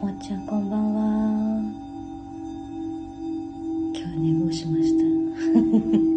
もっちゃんこんばんは。今日寝坊しました。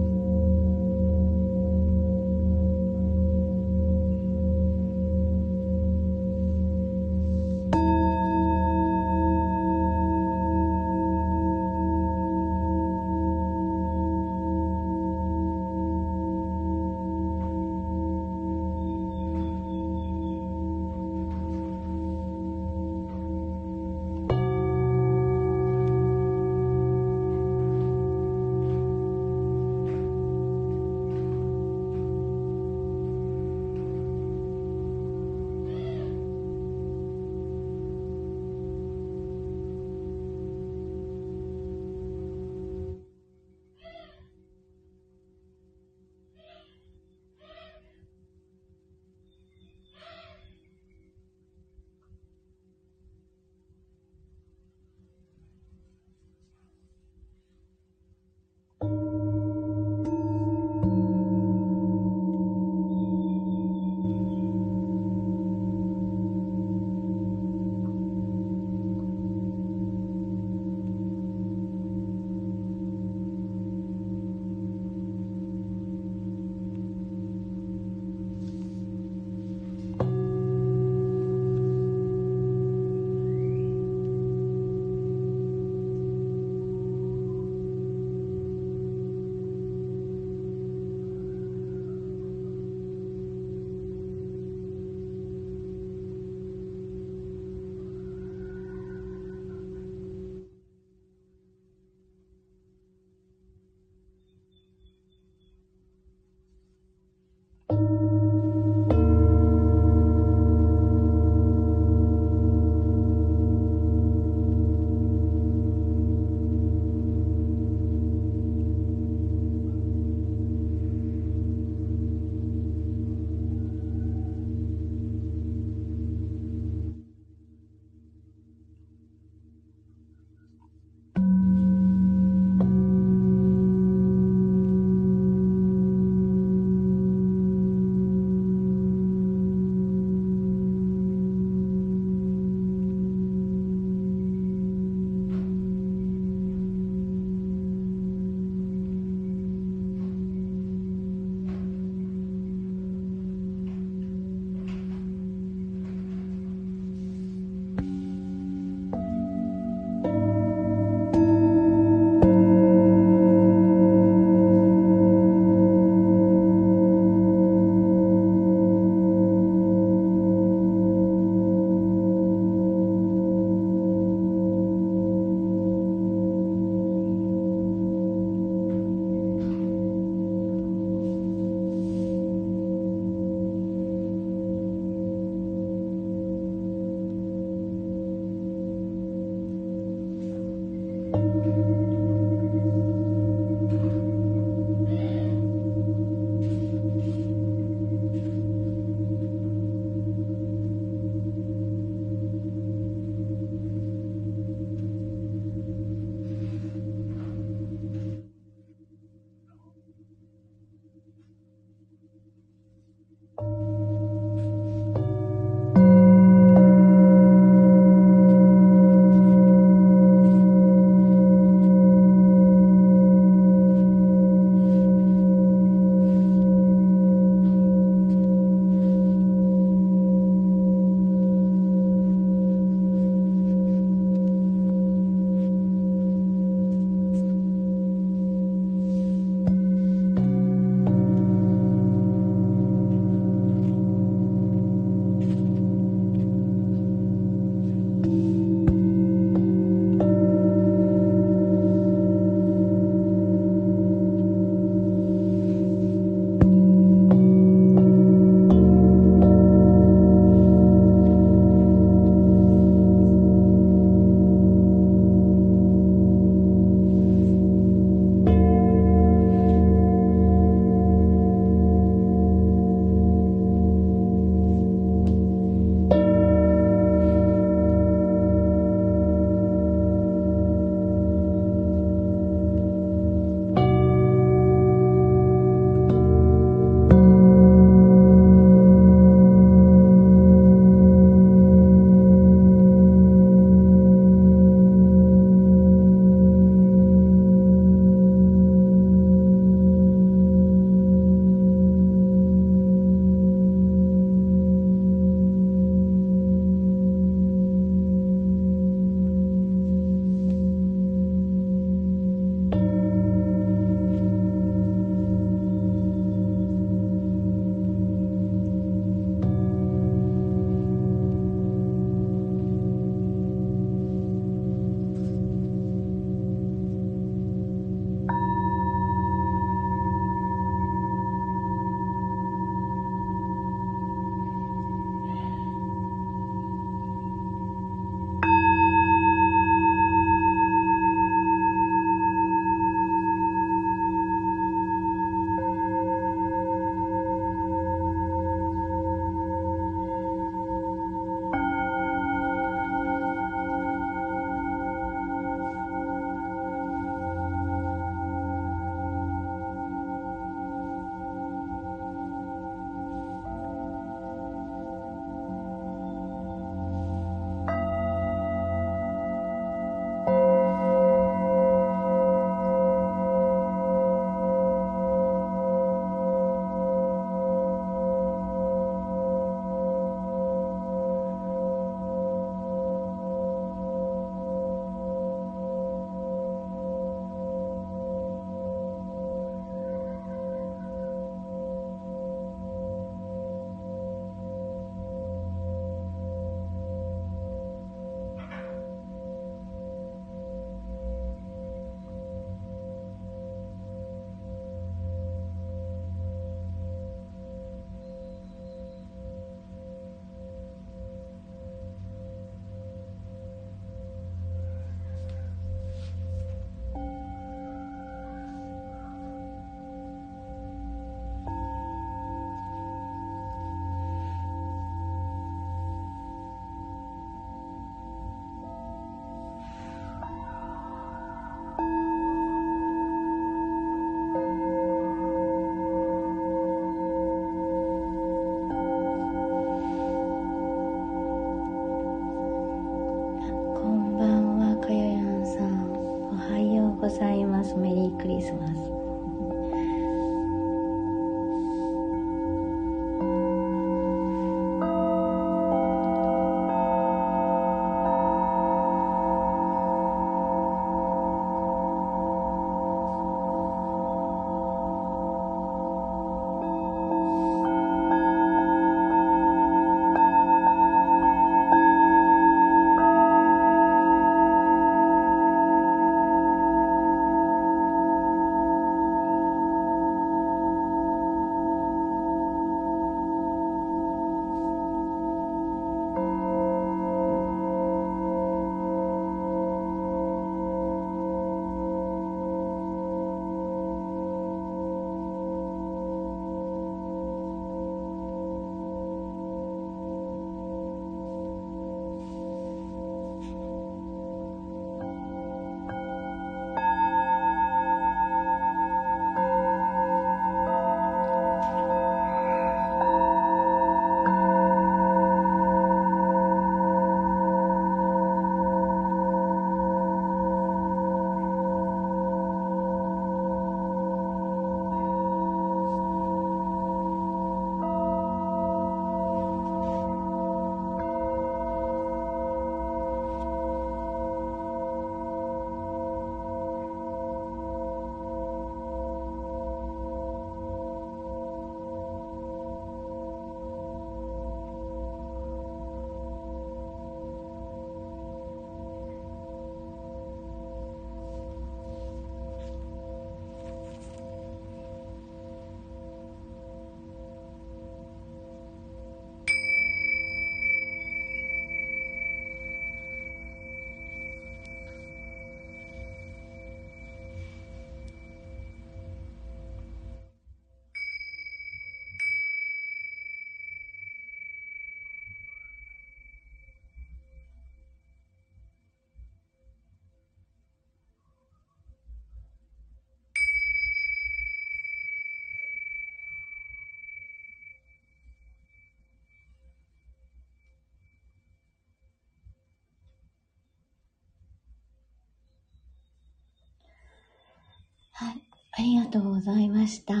はいありがとうございました。も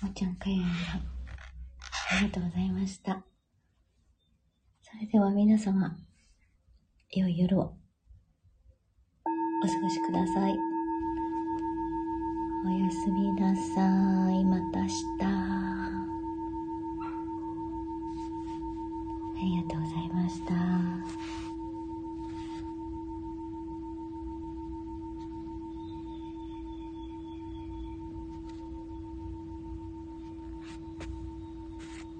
もちゃんかやんが。ありがとうございました。それでは皆様、良い夜をお過ごしください。おやすみなさい。また明日。ありがとうございました。